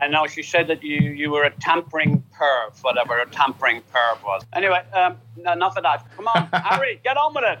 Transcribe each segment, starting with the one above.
And now she said that you, you were a tampering perv, whatever a tampering perv was. Anyway, um, enough of that. Come on, Harry, get on with it.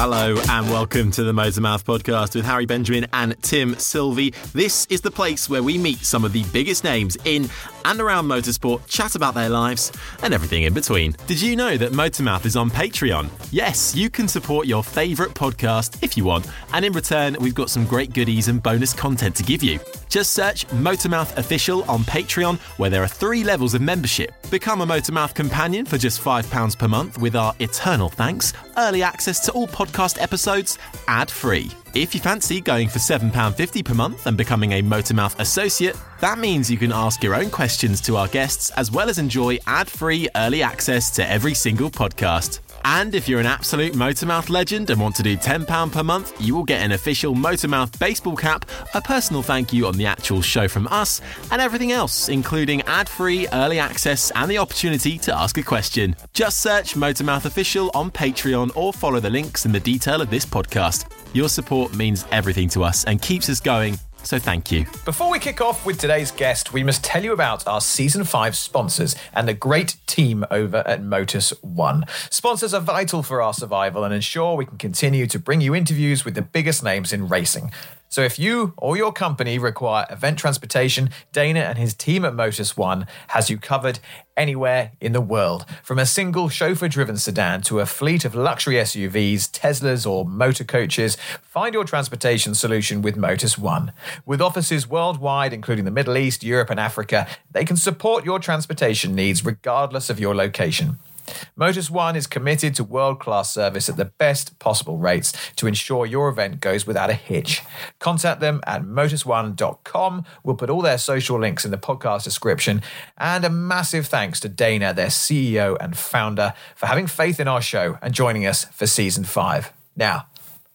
Hello and welcome to the Motormouth podcast with Harry Benjamin and Tim Sylvie. This is the place where we meet some of the biggest names in and around motorsport, chat about their lives and everything in between. Did you know that Motormouth is on Patreon? Yes, you can support your favourite podcast if you want, and in return, we've got some great goodies and bonus content to give you. Just search Motormouth Official on Patreon, where there are three levels of membership. Become a Motormouth companion for just £5 per month with our eternal thanks, early access to all podcast episodes, ad free. If you fancy going for £7.50 per month and becoming a Motormouth associate, that means you can ask your own questions to our guests as well as enjoy ad free early access to every single podcast. And if you're an absolute Motormouth legend and want to do £10 per month, you will get an official Motormouth baseball cap, a personal thank you on the actual show from us, and everything else, including ad free early access and the opportunity to ask a question. Just search Motormouth Official on Patreon or follow the links in the detail of this podcast. Your support means everything to us and keeps us going. So thank you. Before we kick off with today's guest, we must tell you about our season 5 sponsors and the great team over at Motus One. Sponsors are vital for our survival and ensure we can continue to bring you interviews with the biggest names in racing. So if you or your company require event transportation, Dana and his team at Motus One has you covered anywhere in the world. From a single chauffeur-driven sedan to a fleet of luxury SUVs, Teslas or motor coaches, find your transportation solution with Motus One. With offices worldwide including the Middle East, Europe and Africa, they can support your transportation needs regardless of your location. Motus One is committed to world class service at the best possible rates to ensure your event goes without a hitch. Contact them at motusone.com. We'll put all their social links in the podcast description. And a massive thanks to Dana, their CEO and founder, for having faith in our show and joining us for season five. Now,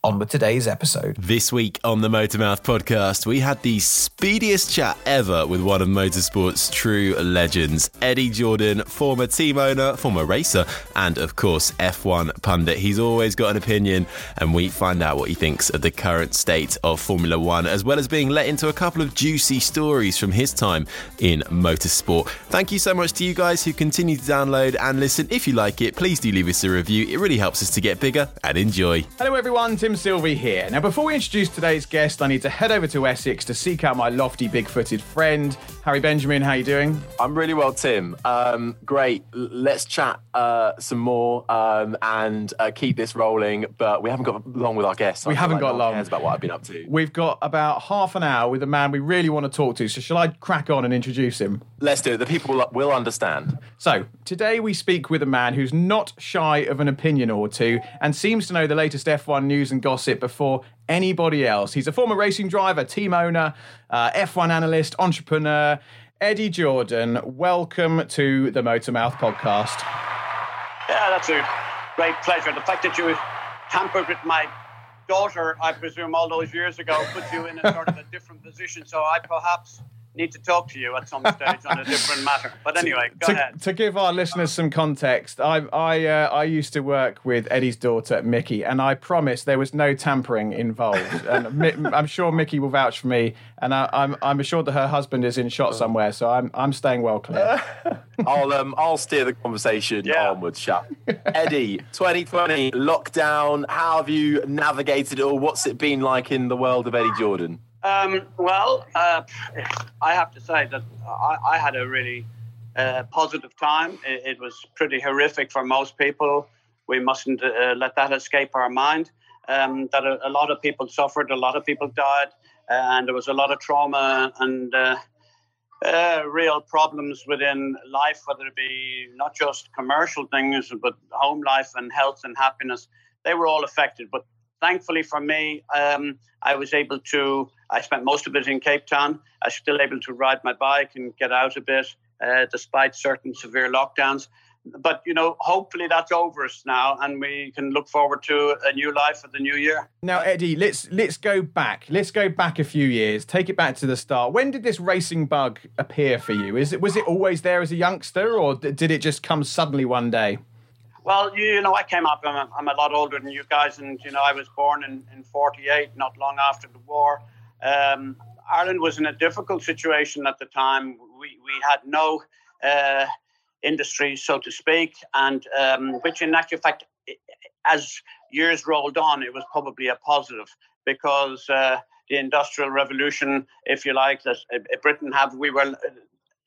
on with today's episode. This week on the Motormouth podcast, we had the speediest chat ever with one of motorsport's true legends, Eddie Jordan, former team owner, former racer, and of course, F1 pundit. He's always got an opinion, and we find out what he thinks of the current state of Formula One, as well as being let into a couple of juicy stories from his time in motorsport. Thank you so much to you guys who continue to download and listen. If you like it, please do leave us a review. It really helps us to get bigger and enjoy. Hello everyone, Tim Sylvie here. Now, before we introduce today's guest, I need to head over to Essex to seek out my lofty, big footed friend, Harry Benjamin, how you doing? I'm really well, Tim. Um, great. L- let's chat uh, some more um, and uh, keep this rolling. But we haven't got long with our guests. We haven't like got no long. Cares about what I've been up to. We've got about half an hour with a man we really want to talk to. So, shall I crack on and introduce him? Let's do it. The people will, will understand. So, today we speak with a man who's not shy of an opinion or two and seems to know the latest F1 news and gossip before anybody else. He's a former racing driver, team owner, uh, F1 analyst, entrepreneur. Eddie Jordan, welcome to the Motormouth podcast. Yeah, that's a great pleasure. The fact that you tampered with my daughter, I presume, all those years ago, put you in a sort of a different position. So I perhaps need to talk to you at some stage on a different matter. But anyway, go to, ahead. to give our listeners some context, I I uh, I used to work with Eddie's daughter Mickey, and I promise there was no tampering involved. and Mi- I'm sure Mickey will vouch for me, and I, I'm I'm assured that her husband is in shot somewhere, so I'm I'm staying well clear. I'll um, I'll steer the conversation Yeah. onwards, chap. Eddie, 2020 lockdown. How have you navigated it all? What's it been like in the world of Eddie Jordan? Um, well, uh, I have to say that I, I had a really uh, positive time. It, it was pretty horrific for most people. We mustn't uh, let that escape our mind. Um, that a, a lot of people suffered, a lot of people died, and there was a lot of trauma and uh, uh, real problems within life, whether it be not just commercial things, but home life and health and happiness. They were all affected. But thankfully for me, um, I was able to, I spent most of it in Cape Town. I was still able to ride my bike and get out a bit uh, despite certain severe lockdowns. But, you know, hopefully that's over us now and we can look forward to a new life for the new year. now, Eddie, let's let's go back. Let's go back a few years. Take it back to the start. When did this racing bug appear for you? Is it was it always there as a youngster, or did it just come suddenly one day? Well, you, you know, I came up, I'm a, I'm a lot older than you guys, and, you know, I was born in, in 48, not long after the war. Um, Ireland was in a difficult situation at the time. We, we had no uh, industry, so to speak, and um, which, in actual fact, as years rolled on, it was probably a positive because uh, the industrial revolution, if you like, that uh, Britain had, we were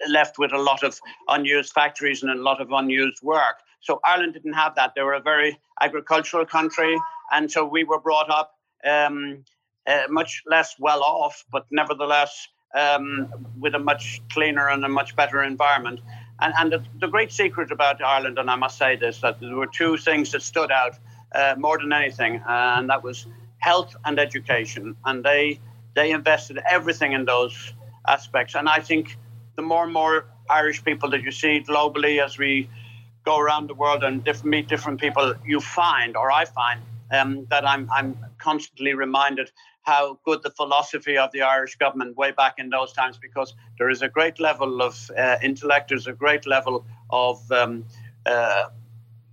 left with a lot of unused factories and a lot of unused work. So Ireland didn't have that. They were a very agricultural country, and so we were brought up um, uh, much less well off, but nevertheless um, with a much cleaner and a much better environment. And, and the, the great secret about Ireland, and I must say this, that there were two things that stood out uh, more than anything, and that was health and education. And they they invested everything in those aspects. And I think the more and more Irish people that you see globally as we go around the world and diff- meet different people, you find, or I find, um, that I'm, I'm constantly reminded how good the philosophy of the Irish government way back in those times, because there is a great level of uh, intellect, there's a great level of, um, uh,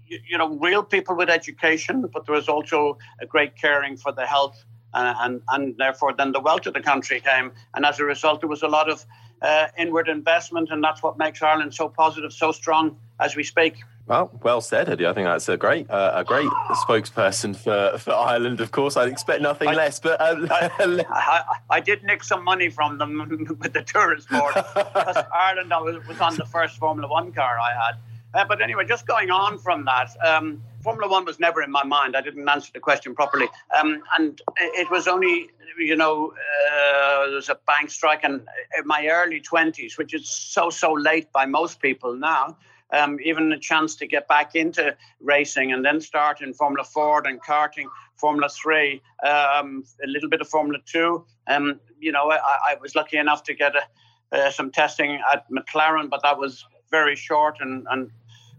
you, you know, real people with education, but there was also a great caring for the health uh, and, and therefore then the wealth of the country came. And as a result, there was a lot of uh, inward investment, and that's what makes Ireland so positive, so strong as we speak. Well, well said, Eddie. I think that's a great, uh, a great spokesperson for, for Ireland. Of course, I'd expect nothing I- less. But uh, I, I, I did nick some money from them with the tourist board because Ireland was, was on the first Formula One car I had. Uh, but anyway, just going on from that, um, Formula One was never in my mind. I didn't answer the question properly. Um, and it was only, you know, uh, there was a bank strike in in my early 20s, which is so, so late by most people now. Um, even a chance to get back into racing and then start in Formula Ford and karting, Formula Three, um, a little bit of Formula Two. Um, you know, I, I was lucky enough to get a, uh, some testing at McLaren, but that was very short and, and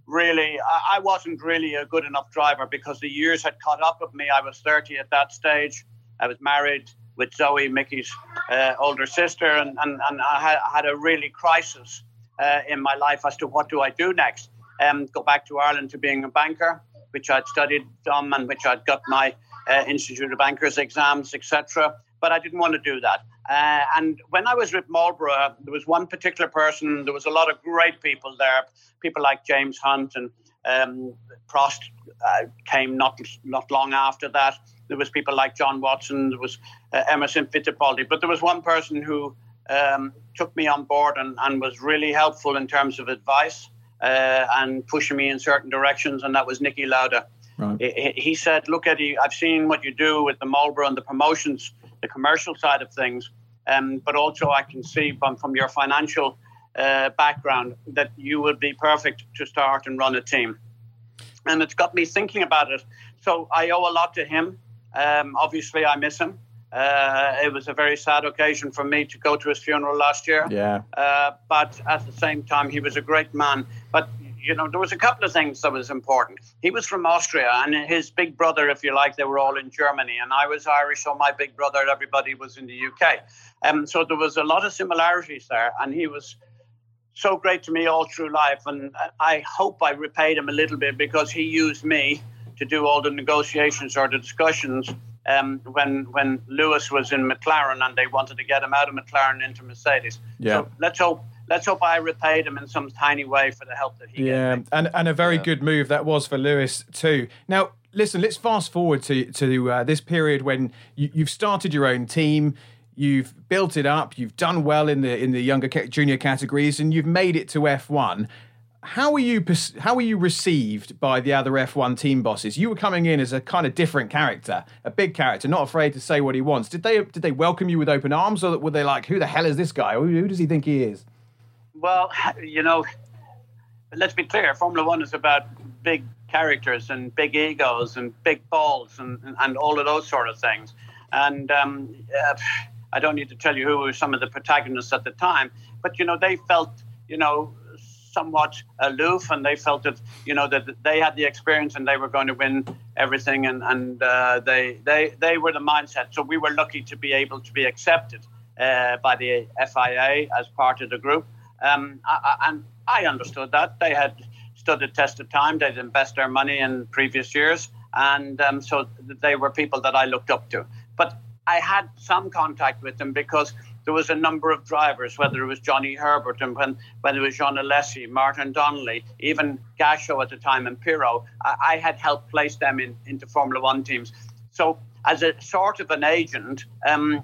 really, I, wasn't really a good enough driver because the years had caught up with me. I was 30 at that stage. I was married with Zoe, Mickey's uh, older sister, and, and, and I had, had a really crisis uh, in my life as to what do I do next. Um, go back to Ireland to being a banker, which I'd studied some and which I'd got my uh, Institute of Bankers exams, etc. But I didn't want to do that. Uh, and when I was with Marlboro, there was one particular person. There was a lot of great people there. People like James Hunt and um, Prost uh, came not not long after that. There was people like John Watson. There was uh, Emerson Fittipaldi. But there was one person who um, took me on board and, and was really helpful in terms of advice uh, and pushing me in certain directions, and that was Niki Lauda. Right. He, he, said, "Look, Eddie, I've seen what you do with the Marlboro and the promotions, the commercial side of things, um, but also I can see from, from your financial uh, background that you would be perfect to start and run a team." And it's got me thinking about it. So I owe a lot to him. Um, obviously, I miss him. Uh, it was a very sad occasion for me to go to his funeral last year. Yeah. Uh, but at the same time, he was a great man. But you know, there was a couple of things that was important. He was from Austria, and his big brother, if you like, they were all in Germany, and I was Irish, so my big brother, everybody was in the UK. Um, so there was a lot of similarities there, and he was so great to me all through life, and I hope I repaid him a little bit because he used me to do all the negotiations or the discussions um, when when Lewis was in McLaren and they wanted to get him out of McLaren into Mercedes. Yeah. So let's hope let's hope I repaid him in some tiny way for the help that he yeah, and and a very yeah. good move that was for Lewis too. Now, listen, let's fast forward to to uh, this period when you, you've started your own team. You've built it up. You've done well in the in the younger junior categories, and you've made it to F1 how were you how were you received by the other F1 team bosses? You were coming in as a kind of different character, a big character, not afraid to say what he wants. Did they did they welcome you with open arms, or were they like, "Who the hell is this guy? Who, who does he think he is?" Well, you know, let's be clear. Formula One is about big characters and big egos and big balls and and all of those sort of things. And um, uh, I don't need to tell you who were some of the protagonists at the time, but you know, they felt you know somewhat aloof, and they felt that you know that they had the experience and they were going to win everything, and and uh, they they they were the mindset. So we were lucky to be able to be accepted uh, by the FIA as part of the group, um, I, and I understood that they had stood the test of time. They'd invest their money in previous years, and um, so they were people that I looked up to. But I had some contact with them because there was a number of drivers, whether it was Johnny Herbert and when, whether it was Jean Alesi, Martin Donnelly, even Gachot at the time, and Pirro, I, I had helped place them in, into Formula One teams. So, as a sort of an agent, um,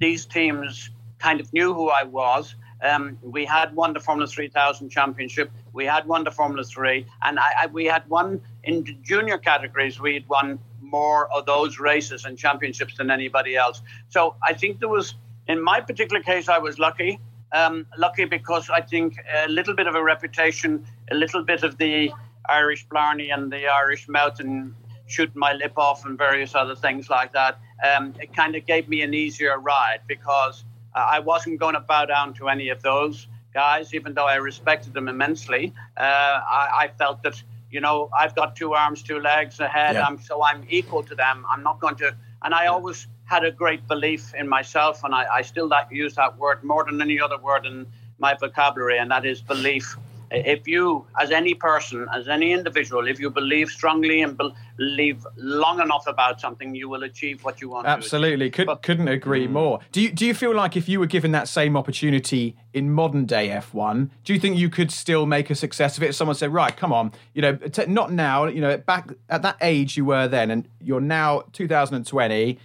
these teams kind of knew who I was. Um, we had won the Formula 3000 championship. We had won the Formula 3. And I, I, we had won in junior categories, we had won more of those races and championships than anybody else. So I think there was in my particular case, I was lucky. Um, lucky because I think a little bit of a reputation, a little bit of the Irish blarney and the Irish mouth and shooting my lip off and various other things like that. Um, it kind of gave me an easier ride because uh, I wasn't going to bow down to any of those guys, even though I respected them immensely. Uh, I, I, felt that, you know, I've got two arms, two legs, a head, yeah. I'm, so I'm equal to them. I'm not going to, and I always had a great belief in myself, and I, I still that, use that word more than any other word in my vocabulary, and that is belief. If you, as any person, as any individual, if you believe strongly and believe long enough about something, you will achieve what you want. Absolutely, Could, but, couldn't agree mm. more. Do you do you feel like if you were given that same opportunity in modern day F1, do you think you could still make a success of it? If someone said, "Right, come on, you know, t- not now, you know, back at that age you were then, and you're now 2020."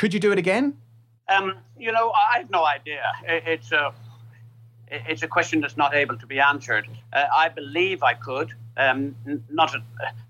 Could you do it again? Um, you know, I have no idea. It's a it's a question that's not able to be answered. Uh, I believe I could, um, not at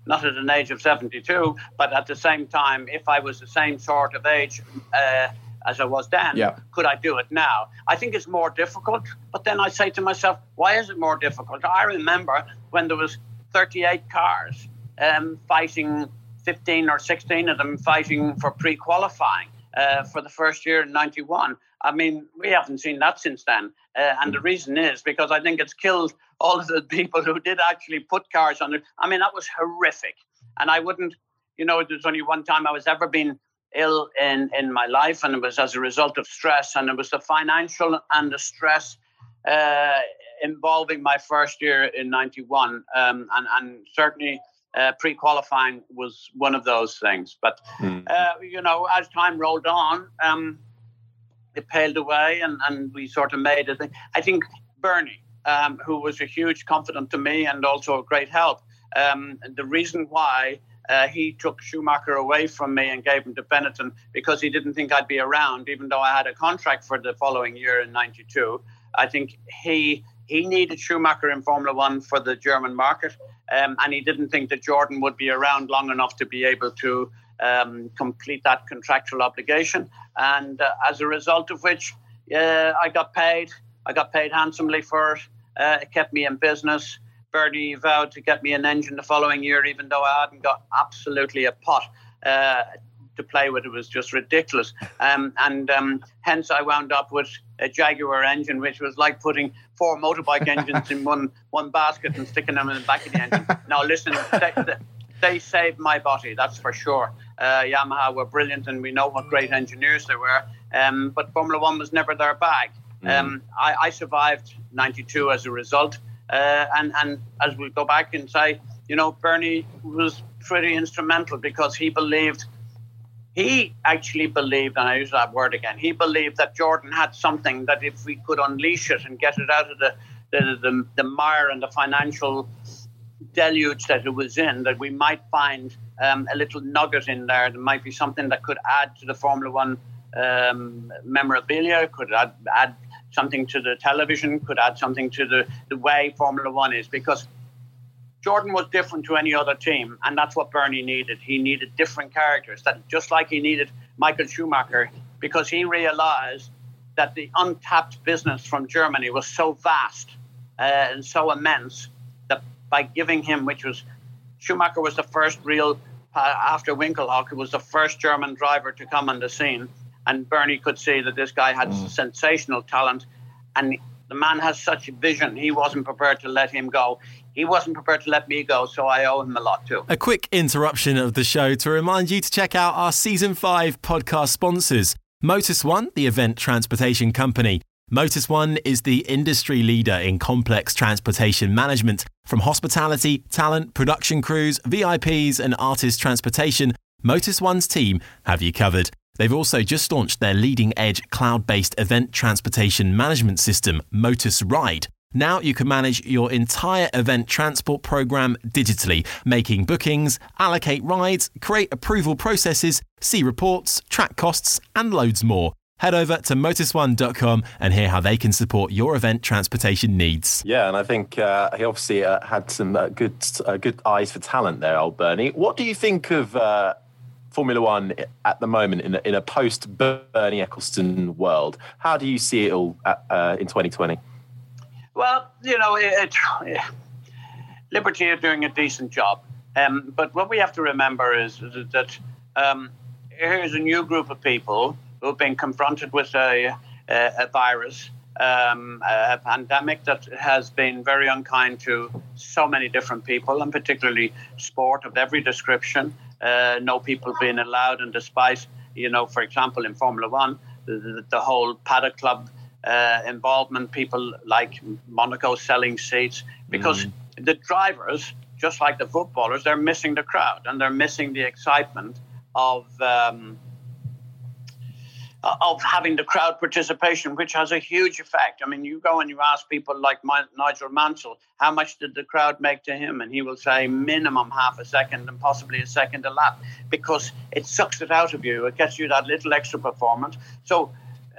not at an age of seventy two, but at the same time, if I was the same sort of age. Uh, as I was then, yeah. could I do it now? I think it's more difficult. But then I say to myself, why is it more difficult? I remember when there was 38 cars um, fighting, 15 or 16 of them fighting for pre-qualifying uh, for the first year in 91. I mean, we haven't seen that since then. Uh, and the hmm. reason is because I think it's killed all of the people who did actually put cars on it. I mean, that was horrific. And I wouldn't, you know, there's only one time I was ever been ill in, in my life, and it was as a result of stress. And it was the financial and the stress uh, involving my first year in 91. Um, and, and certainly uh, pre-qualifying was one of those things. But mm. uh, you know, as time rolled on, um, it paled away, and, and we sort of made it. I think Bernie, um, who was a huge confidant to me and also a great help. Um, the reason why uh, he took Schumacher away from me and gave him to Benetton because he didn't think I'd be around, even though I had a contract for the following year in '92. I think he he needed Schumacher in Formula One for the German market, um, and he didn't think that Jordan would be around long enough to be able to um, complete that contractual obligation. And uh, as a result of which, uh, I got paid. I got paid handsomely for it. Uh, it kept me in business. Bernie vowed to get me an engine the following year, even though I hadn't got absolutely a pot uh, to play with. It was just ridiculous. Um, and um, hence, I wound up with a Jaguar engine, which was like putting four motorbike engines in one one basket and sticking them in the back of the engine. Now, listen, they, they saved my body, that's for sure. Uh, Yamaha were brilliant, and we know what great engineers they were. Um, but Formula One was never their bag. Mm. Um, I, I, survived '92 as a result. Uh, and, and as we go back and say, you know, Bernie was pretty instrumental because he believed, he actually believed, and I use that word again, he believed that Jordan had something that if we could unleash it and get it out of the, the, the, the mire and the financial deluge that it was in, that we might find um, a little nugget in there. There might be something that could add to the Formula One um, memorabilia, could add, add something to the television, could add something to the, the way Formula One is because Jordan was different to any other team, and that's what Bernie needed. He needed different characters, that just like he needed Michael Schumacher, because he realized that the untapped business from Germany was so vast uh, and so immense that by giving him, which was Schumacher was the first real uh, after Winkelhock, it was the first German driver to come on the scene and Bernie could see that this guy had mm. sensational talent, and the man has such a vision. He wasn't prepared to let him go. He wasn't prepared to let me go, so I owe him a lot too. A quick interruption of the show to remind you to check out our season five podcast sponsors. Motus One, the event transportation company. Motus One is the industry leader in complex transportation management. From hospitality, talent, production crews, VIPs, and artist transportation, Motus One's team have you covered. They've also just launched their leading edge cloud based event transportation management system, Motus Ride. Now you can manage your entire event transport program digitally, making bookings, allocate rides, create approval processes, see reports, track costs, and loads more. Head over to motus1.com and hear how they can support your event transportation needs. Yeah, and I think uh, he obviously uh, had some uh, good uh, good eyes for talent there, old Bernie. What do you think of uh, Formula One at the moment in a, in a post Bernie Ecclestone world? How do you see it all at, uh, in 2020? Well, you know, it, it, Liberty are doing a decent job. Um, but what we have to remember is, that um, here's a new group of people who've been confronted with a, a, a virus, um, a pandemic that has been very unkind to so many different people, and particularly sport of every description uh, no people being allowed, and despite, you know, for example, in Formula One, the, the, whole paddock club uh, involvement, people like Monaco selling seats, because mm. the drivers, just like the footballers, they're missing the crowd and they're missing the excitement of. Um, of having the crowd participation, which has a huge effect. I mean, you go and you ask people like my, Nigel Mansell, how much did the crowd make to him? And he will say minimum half a second and possibly a second a lap because it sucks it out of you. It gets you that little extra performance. So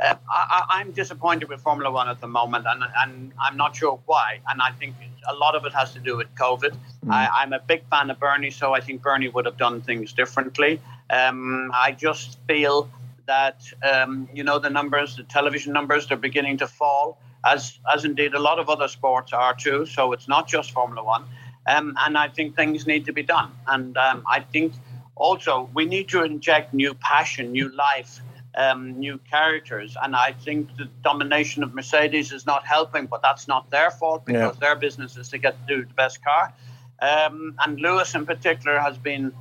uh, I, am disappointed with Formula One at the moment, and, and I'm not sure why. And I think a lot of it has to do with COVID. Mm. I, am a big fan of Bernie, so I think Bernie would have done things differently. Um, I just feel that um, you know the numbers, the television numbers, they're beginning to fall, as as indeed a lot of other sports are too. So it's not just Formula One, um, and I think things need to be done. And um, I think also we need to inject new passion, new life, um, new characters. And I think the domination of Mercedes is not helping, but that's not their fault because yeah. their business is to get to do the best car. Um, and Lewis in particular has been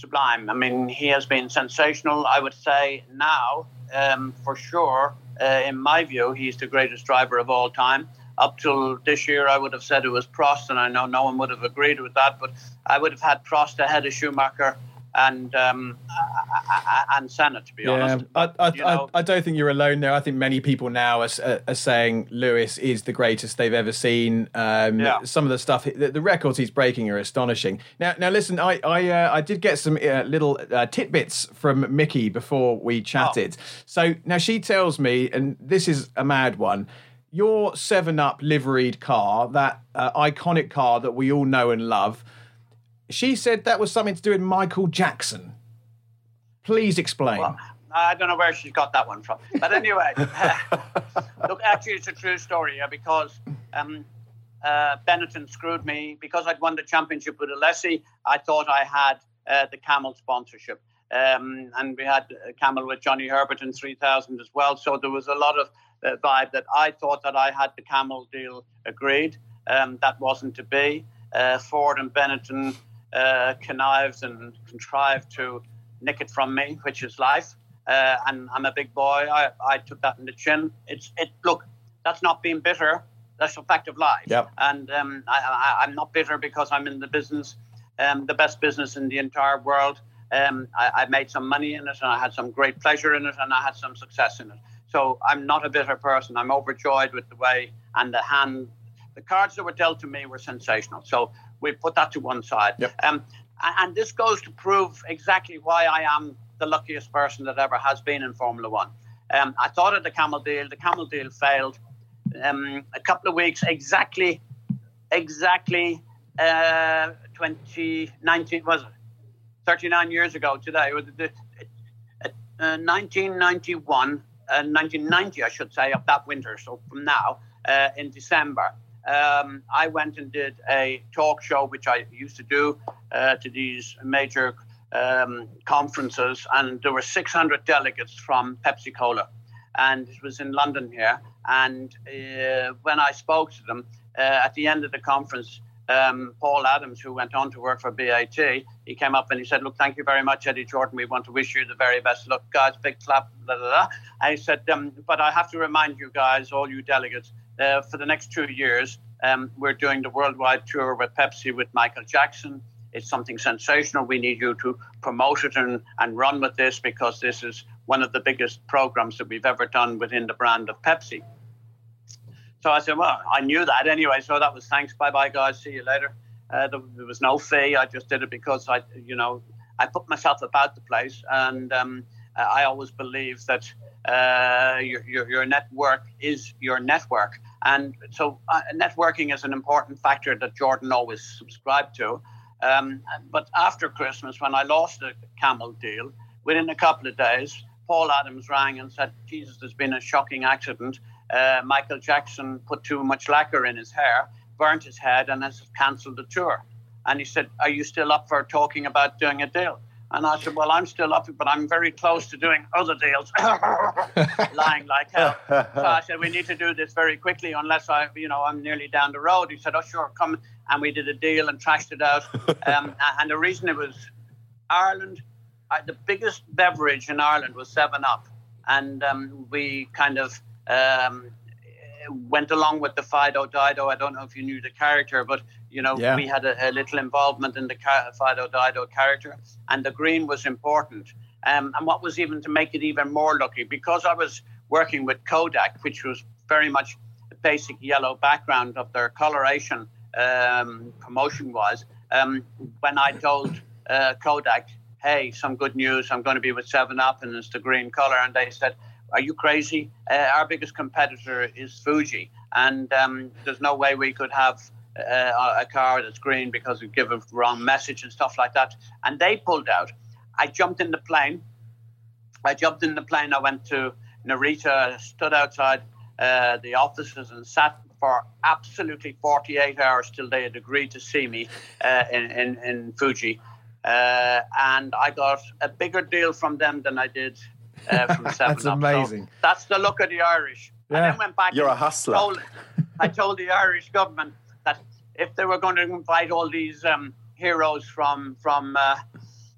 sublime. I mean, he has been sensational. I would say now, um, for sure, uh, in my view, he's the greatest driver of all time. Up till this year, I would have said it was Prost, and I know no one would have agreed with that, but I would have had Prost ahead of Schumacher and um, and Senna, to be yeah, honest. I, I, I, I, don't think you're alone there. I think many people now are, are saying Lewis is the greatest they've ever seen. Um, yeah. Some of the stuff, the, the, records he's breaking are astonishing. Now, now listen, I I, uh, I did get some uh, little uh, tidbits from Mickey before we chatted. Oh. So now she tells me, and this is a mad one your 7 Up liveried car, that uh, iconic car that we all know and love, she said that was something to do with Michael Jackson. Please explain. Well, I don't know where she's got that one from. But anyway, look, actually, it's a true story yeah, because um, uh, Benetton screwed me because I'd won the championship with Alesi. I thought I had uh, the Camel sponsorship. Um, and we had Camel with Johnny Herbert in 3000 as well. So there was a lot of uh, vibe that I thought that I had the Camel deal agreed. Um, that wasn't to be. Uh, Ford and Benetton uh, connived and contrived to nick it from me, which is life. Uh, and I'm a big boy. I, I took that in the chin. It's it. Look, that's not being bitter. That's a fact of life. Yep. And um, I, am not bitter because I'm in the business, um, the best business in the entire world. Um, I, I, made some money in it, and I had some great pleasure in it, and I had some success in it. So I'm not a bitter person. I'm overjoyed with the way and the hand. The cards that were dealt to me were sensational. So we put that to one side. Yep. Um, and this goes to prove exactly why I am the luckiest person that ever has been in Formula One. Um, I thought of the Camel deal. The Camel deal failed. Um, a couple of weeks, exactly, exactly uh, 2019, was it? 39 years ago today. Uh, 1991, uh, 1990, I should say, of that winter. So from now, uh, in December, um, I went and did a talk show, which I used to do uh, to these major um, conferences, and there were 600 delegates from Pepsi Cola, and it was in London here. And uh, when I spoke to them uh, at the end of the conference, um, Paul Adams, who went on to work for BAT, he came up and he said, "Look, thank you very much, Eddie Jordan. We want to wish you the very best. Look, guys, big clap." Blah, blah, blah. He said, um, "But I have to remind you guys, all you delegates, uh, for the next two years, um, we're doing the worldwide tour with Pepsi with Michael Jackson. It's something sensational. We need you to promote it and, and run with this because this is one of the biggest programs that we've ever done within the brand of Pepsi. So I said, well, I knew that anyway. So that was thanks. Bye bye, guys. See you later. Uh, there, there, was no fee. I just did it because I, you know, I put myself about the place. And um, I always believe that uh, your, your, your, network is your network. And so uh, networking is an important factor that Jordan always subscribed to. Um, but after Christmas, when I lost the Camel deal, within a couple of days, Paul Adams rang and said, Jesus, there's been a shocking accident. Uh, Michael Jackson put too much lacquer in his hair, burnt his head, and has cancelled the tour. And he said, Are you still up for talking about doing a deal? And I said, Well, I'm still up, but I'm very close to doing other deals, lying like hell. So I said, We need to do this very quickly, unless I, you know, I'm nearly down the road. He said, Oh, sure, come. And we did a deal and trashed it out. Um, and the reason it was Ireland, uh, the biggest beverage in Ireland was 7 Up. And um, we kind of um, went along with the Fido Dido. I don't know if you knew the character, but you know yeah. we had a, a, little involvement in the Fido Dido character, and the green was important. Um, and what was even to make it even more lucky, because I was working with Kodak, which was very much the basic yellow background of their coloration um, promotion was. Um, when I told uh, Kodak, "Hey, some good news! I'm going to be with Seven Up, and it's the green color," and they said are you crazy? Uh, our biggest competitor is Fuji, and um, there's no way we could have uh, a car that's green because we give a wrong message and stuff like that. And they pulled out. I jumped in the plane. I jumped in the plane. I went to Narita, stood outside uh, the offices, and sat for absolutely 48 hours till they had agreed to see me uh, in, in, in Fuji. Uh, and I got a bigger deal from them than I did uh, from seven That's amazing. So that's the look of the Irish. Yeah. And then went back. You're a hustler. Told, I told the Irish government that if they were going to invite all these um, heroes from from uh,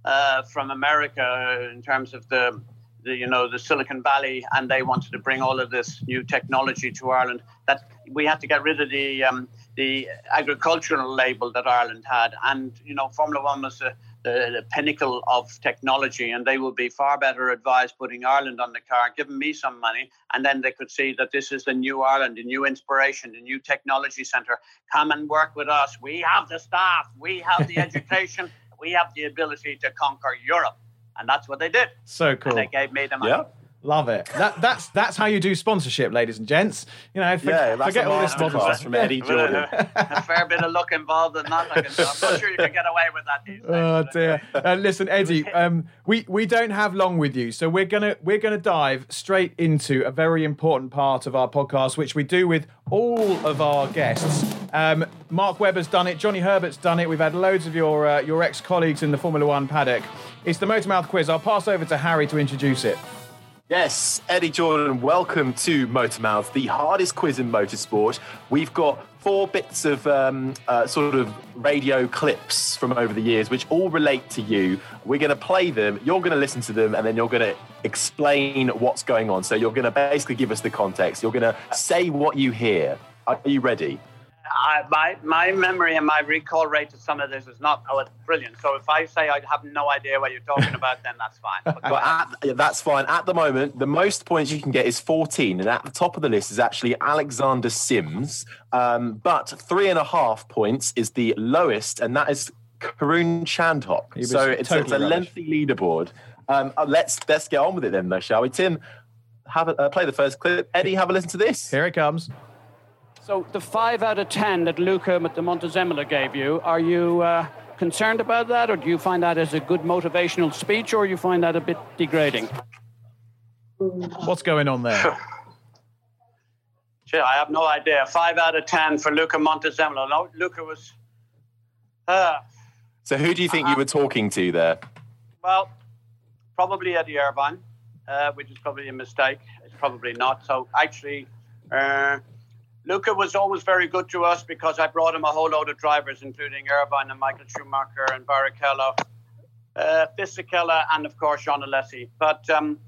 uh, from America in terms of the, the you know the Silicon Valley, and they wanted to bring all of this new technology to Ireland, that we had to get rid of the um, the agricultural label that Ireland had, and you know Formula One was the the, the, pinnacle of technology, and they will be far better advised putting Ireland on the card, giving me some money, and then they could see that this is the new Ireland, the new inspiration, the new technology centre. Come and work with us. We have the staff, we have the education, we have the ability to conquer Europe, and that's what they did. So cool. And they gave me the money. Yeah. Love it. That, that's that's how you do sponsorship, ladies and gents. You know, for, yeah, forget all this sponsorship from Eddie Jordan. A, a, fair bit of luck involved in that. I'm not sure you can get away with that. These days, oh dear. Uh, listen, Eddie, um, we we don't have long with you, so we're gonna we're gonna dive straight into a very important part of our podcast, which we do with all of our guests. Um, Mark Webber's done it. Johnny Herbert's done it. We've had loads of your uh, your ex colleagues in the Formula One paddock. It's the Motormouth quiz. I'll pass over to Harry to introduce it. Yes, Eddie Jordan, welcome to Motormouth, the hardest quiz in motorsport. We've got four bits of um, uh, sort of radio clips from over the years, which all relate to you. We're going to play them, you're going to listen to them, and then you're going to explain what's going on. So you're going to basically give us the context. You're going to say what you hear. Are you ready? I, my my memory and my recall rate to some of this is not oh, it's brilliant. So if I say I have no idea what you're talking about, then that's fine. But at, that's fine. At the moment, the most points you can get is 14, and at the top of the list is actually Alexander Sims. Um, but three and a half points is the lowest, and that is Karun Chandhok. So it's, totally it's a lengthy leaderboard. Um, uh, let's let's get on with it then, though, shall we? Tim, have a, uh, play the first clip. Eddie, have a listen to this. Here it comes. So the five out of ten that Luca di Montezemolo gave you, are you uh, concerned about that, or do you find that as a good motivational speech, or you find that a bit degrading? What's going on there? Gee, I have no idea. Five out of ten for Luca Montezemolo. No, Luca was. Uh, so who do you think uh, you were talking to there? Well, probably Eddie Irvine, uh, which is probably a mistake. It's probably not. So actually, uh, Luca was always very good to us because I brought him a whole load of drivers, including Irvine and Michael Schumacher and Barrichello, uh, Fisichella, and of course Jean Alesi. But um,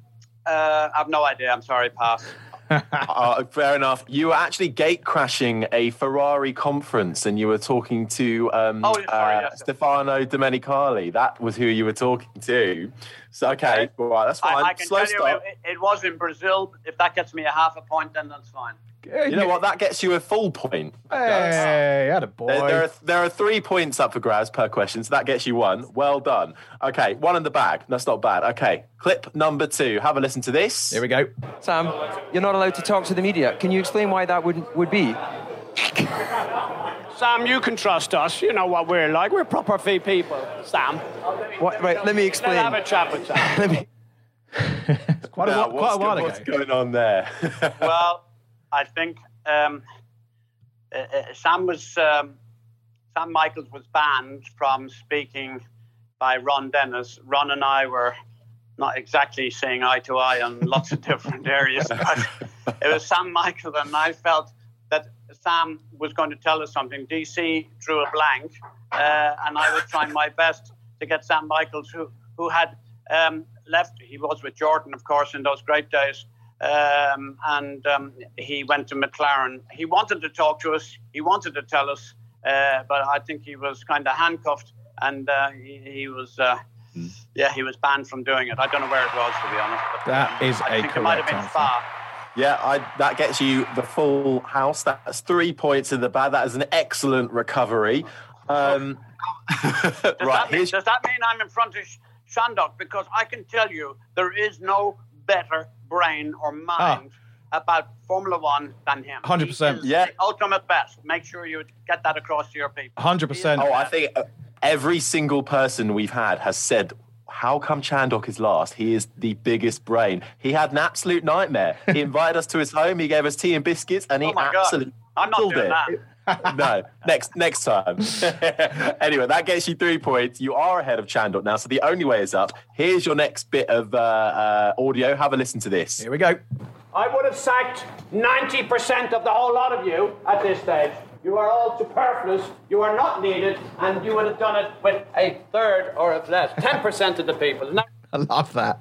uh, I have no idea. I'm sorry, pass. uh, fair enough. You were actually gate crashing a Ferrari conference, and you were talking to um, oh, sorry, uh, yes. Stefano Domenicali. That was who you were talking to. So okay, okay. right, that's fine. I, I can Slow tell you, it, it was in Brazil. If that gets me a half a point, then that's fine. You know what? That gets you a full point. Hey, had a boy. There, there, are, there are three points up for grabs per question, so that gets you one. Well done. Okay, one in the bag. That's not bad. Okay, clip number two. Have a listen to this. Here we go. Sam, you're not allowed to talk to the media. Can you explain why that would would be? Sam, you can trust us. You know what we're like. We're proper fee people, Sam. What, right, let me explain. Let's have a chat with Sam. let me... quite, a, quite a while ago. What's going on there? well, I think um, uh, uh, Sam was um, Sam Michaels was banned from speaking by Ron Dennis. Ron and I were not exactly seeing eye to eye on lots of different areas, but it was Sam Michaels, and I felt that Sam was going to tell us something. DC drew a blank, uh, and I was trying my best to get Sam Michaels, who who had um, left. He was with Jordan, of course, in those great days. Um, and um, he went to McLaren. He wanted to talk to us. He wanted to tell us, uh, but I think he was kind of handcuffed, and uh, he, he, was, uh, mm. yeah, he was banned from doing it. I don't know where it was to be honest. But, that um, is I a think it might have been answer. far. Yeah, I, that gets you the full house. That's three points in the bag. That is an excellent recovery. Um, does, right, that mean, does that mean I'm in front of Chandhok? Because I can tell you there is no better brain or mind ah. about Formula One than him. Hundred percent. Yeah. ultimate best. Make sure you get that across to your people. Hundred percent. Oh, I think uh, every single person we've had has said. How come Chandhok is last? He is the biggest brain. He had an absolute nightmare. He invited us to his home. He gave us tea and biscuits, and he oh absolutely I'm not doing it. that. no, next next time. anyway, that gets you three points. You are ahead of Chandhok now, so the only way is up. Here's your next bit of uh, uh, audio. Have a listen to this. Here we go. I would have sacked 90% of the whole lot of you at this stage. You are all superfluous, you are not needed, and you would have done it with a third or a less, 10% of the people. I love that.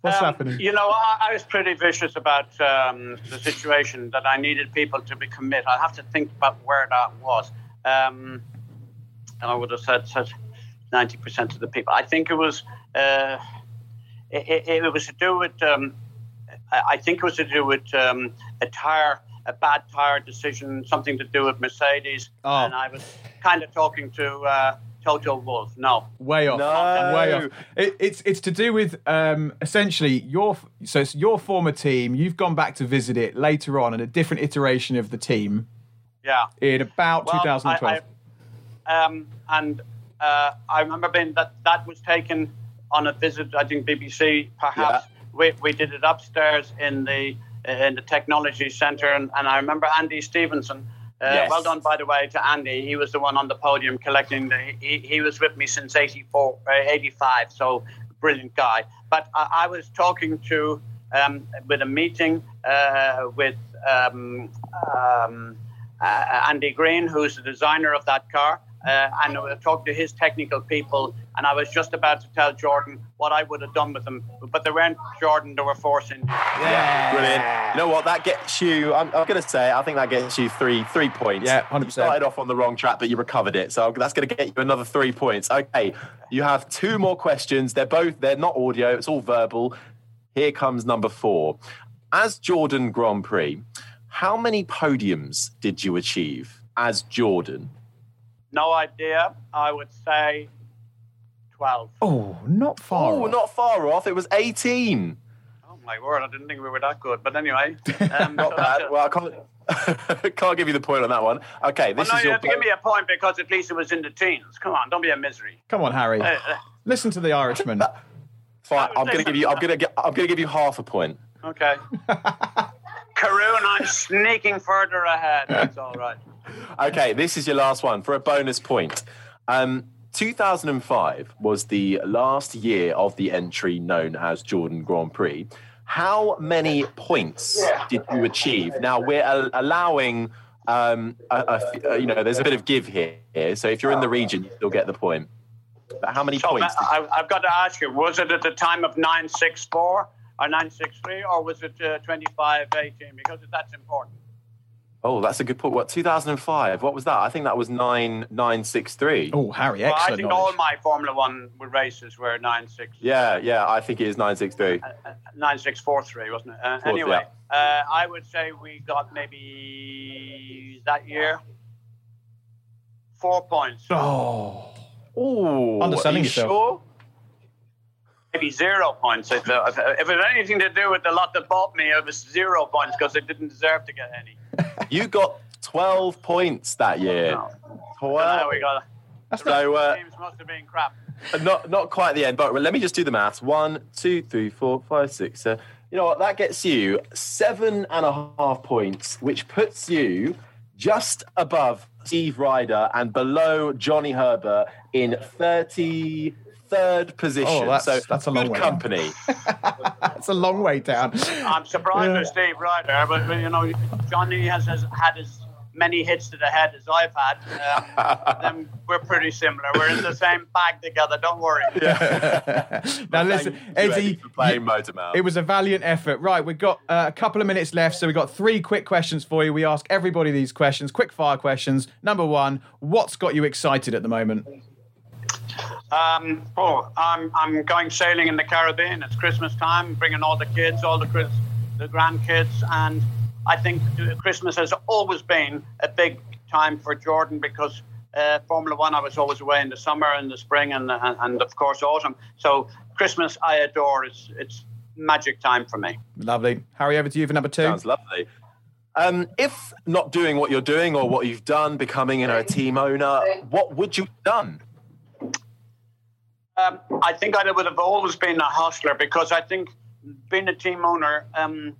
What's um, happening? You know, I, I, was pretty vicious about um, the situation that I needed people to be commit. I have to think about where that was. Um, I would have said, said 90% of the people. I think it was uh, it, it, was to do with um, I think it was to do with um, a tire a bad tire decision, something to do with Mercedes, oh. and I was kind of talking to. Uh, Toto Wolff. No, way off. No. way off. It, it's it's to do with um, essentially your so it's your former team. You've gone back to visit it later on in a different iteration of the team. Yeah. In about well, 2012. I, I, um, and uh, I remember being that that was taken on a visit. I think BBC perhaps. Yeah. We, we did it upstairs in the in the technology center, and, and I remember Andy Stevenson uh, yes. Well done, by the way, to Andy. He was the one on the podium collecting the. He, he was with me since 84, uh, 85, so brilliant guy. But I, I was talking to, um, with a meeting uh, with um, um, uh, Andy Green, who's the designer of that car uh, and I talked to his technical people, and I was just about to tell Jordan what I would have done with them, but they weren't Jordan; they were forcing. Yeah, yeah. brilliant. You know what? That gets you. I'm, I'm going to say, I think that gets you three three points. Yeah, hundred percent. Started off on the wrong track, but you recovered it, so that's going to get you another three points. Okay, you have two more questions. They're both they're not audio; it's all verbal. Here comes number four. As Jordan Grand Prix, how many podiums did you achieve as Jordan? No idea. I would say 12. Oh, not far. Oh, off. not far off. It was 18. Oh, my word. I didn't think we were that good. But anyway. Um, not bad. Well, I can't, can't give you the point on that one. Okay, this well, no, is you your have to give me a point because at least it was in the teens. Come on, don't be a misery. Come on, Harry. Uh, uh, Listen to the Irishman. Fine. I'm going to give you. I'm going to. I'm going to give you half a point. Okay. Karun, I'm sneaking further ahead. That's all right. Okay, this is your last one for a bonus point. Um, 2005 was the last year of the entry known as Jordan Grand Prix. How many points did you achieve? Now we're allowing, um, a, a, you know, there's a bit of give here. So if you're in the region, you still get the point. But how many so points? I, have got to ask you: Was it at the time of nine six four or nine six three, or was it uh, twenty five eighteen? Because that's important. Oh, that's a good point. What 2005? What was that? I think that was nine nine six three. Oh, Harry, well, excellent. I think knowledge. all my Formula One races were nine six. Yeah, yeah, I think it is nine six three. Uh, uh, nine six four three, wasn't it? Uh, Fourth, anyway, yeah. uh, I would say we got maybe that year four points. Oh, oh, underselling yourself. Sure? maybe zero points. If, uh, if, it had anything to do with the lot that bought me, it was zero points because I didn't deserve to get any. You got 12 points that year. No. 12. we got That's so, uh, games must have been crap. Not, not quite the end, but let me just do the maths. One, two, three, four, five, six. Uh, you know what? That gets you seven and a half points, which puts you just above Steve Rider and below Johnny Herbert in 30 third position. Oh, that's, so that's a long way company. that's a long way down. I'm surprised yeah. with Steve Rider, but, but you know, Johnny has, has had as many hits to the head as I've had. Um, then we're pretty similar. We're in the same bag together. Don't worry. Yeah. now listen, Eddie, playing Motormouth. It was a valiant effort. Right, we've got uh, a couple of minutes left, so we've got three quick questions for you. We ask everybody these questions, quick fire questions. Number one, what's got you excited at the moment? Um, oh, I'm, I'm going sailing in the Caribbean. It's Christmas time, bringing all the kids, all the, the grandkids. And I think Christmas has always been a big time for Jordan because uh, Formula One, I was always away in the summer and the spring and, and, and of course autumn. So Christmas, I adore. It's, it's magic time for me. Lovely. Harry, over to you for number two. Sounds lovely. Um, if not doing what you're doing or what you've done, becoming you know, a team owner, what would you have done? Um, I think I would have always been a hustler because I think being a team owner, um,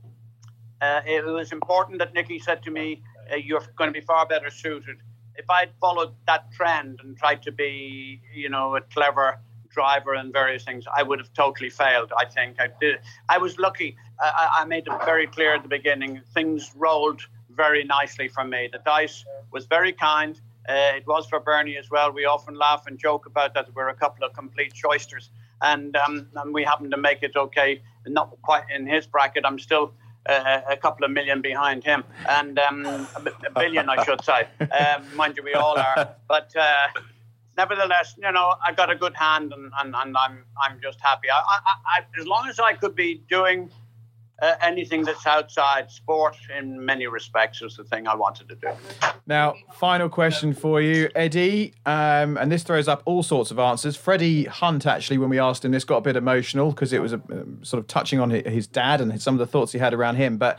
uh, it was important that Nicky said to me, uh, "You're going to be far better suited." If I'd followed that trend and tried to be, you know, a clever driver and various things, I would have totally failed. I think I did. I was lucky. I, I made it very clear at the beginning. Things rolled very nicely for me. The dice was very kind. Uh, it was for Bernie as well. We often laugh and joke about that. We're a couple of complete choisters, and, um, and we happen to make it okay. Not quite in his bracket. I'm still uh, a couple of million behind him, and um, a, billion, I should say. Um, mind you, we all are. But uh, nevertheless, you know, I've got a good hand, and, and, and I'm I'm just happy. I, I, I, as long as I could be doing uh, anything that's outside sport in many respects was the thing I wanted to do. Now, final question for you, Eddie, um, and this throws up all sorts of answers. Freddie Hunt, actually, when we asked him this, got a bit emotional because it was a, um, sort of touching on his dad and some of the thoughts he had around him. But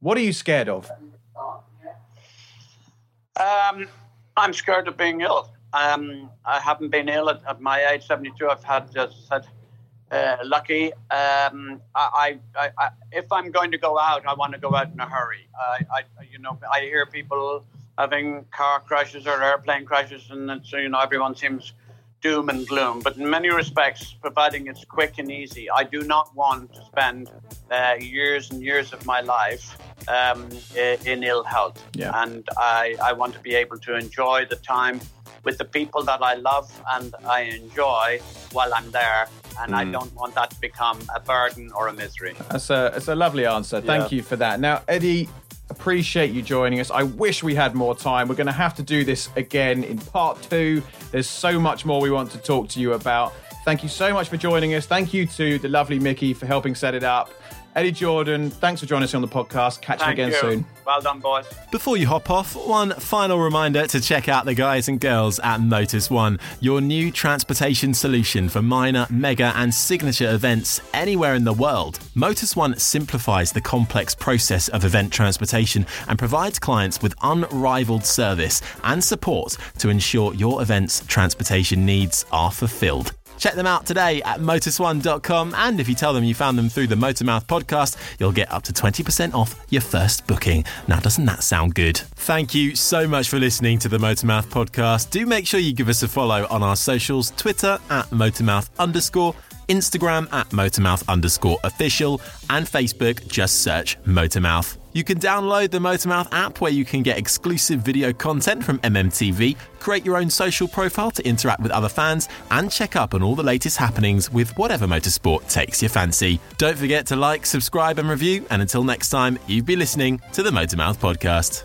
what are you scared of? Um, I'm scared of being ill. Um, I haven't been ill at, at, my age, 72. I've had, just said, uh, lucky. Um, I, I, I, if I'm going to go out, I want to go out in a hurry. I, I, you know, I hear people having car crashes or airplane crashes, and so you know, everyone seems doom and gloom. But in many respects, providing it's quick and easy, I do not want to spend uh, years and years of my life um, in ill health. Yeah. And I, I want to be able to enjoy the time with the people that I love and I enjoy while I'm there. And mm. I don't want that to become a burden or a misery. That's a, that's a lovely answer. Thank yeah. you for that. Now, Eddie, appreciate you joining us. I wish we had more time. We're going to have to do this again in part two. There's so much more we want to talk to you about. Thank you so much for joining us. Thank you to the lovely Mickey for helping set it up. Eddie Jordan, thanks for joining us on the podcast. Catch Thank you again you. soon. Well done, boys. Before you hop off, one final reminder to check out the guys and girls at Motus One, your new transportation solution for minor, mega, and signature events anywhere in the world. Motus One simplifies the complex process of event transportation and provides clients with unrivaled service and support to ensure your event's transportation needs are fulfilled. Check them out today at motus1.com. And if you tell them you found them through the Motormouth podcast, you'll get up to 20% off your first booking. Now, doesn't that sound good? Thank you so much for listening to the Motormouth podcast. Do make sure you give us a follow on our socials Twitter at motormouth underscore. Instagram at motormouth underscore official, and Facebook, just search Motormouth. You can download the Motormouth app where you can get exclusive video content from MMTV, create your own social profile to interact with other fans, and check up on all the latest happenings with whatever motorsport takes your fancy. Don't forget to like, subscribe, and review. And until next time, you've been listening to the Motormouth Podcast.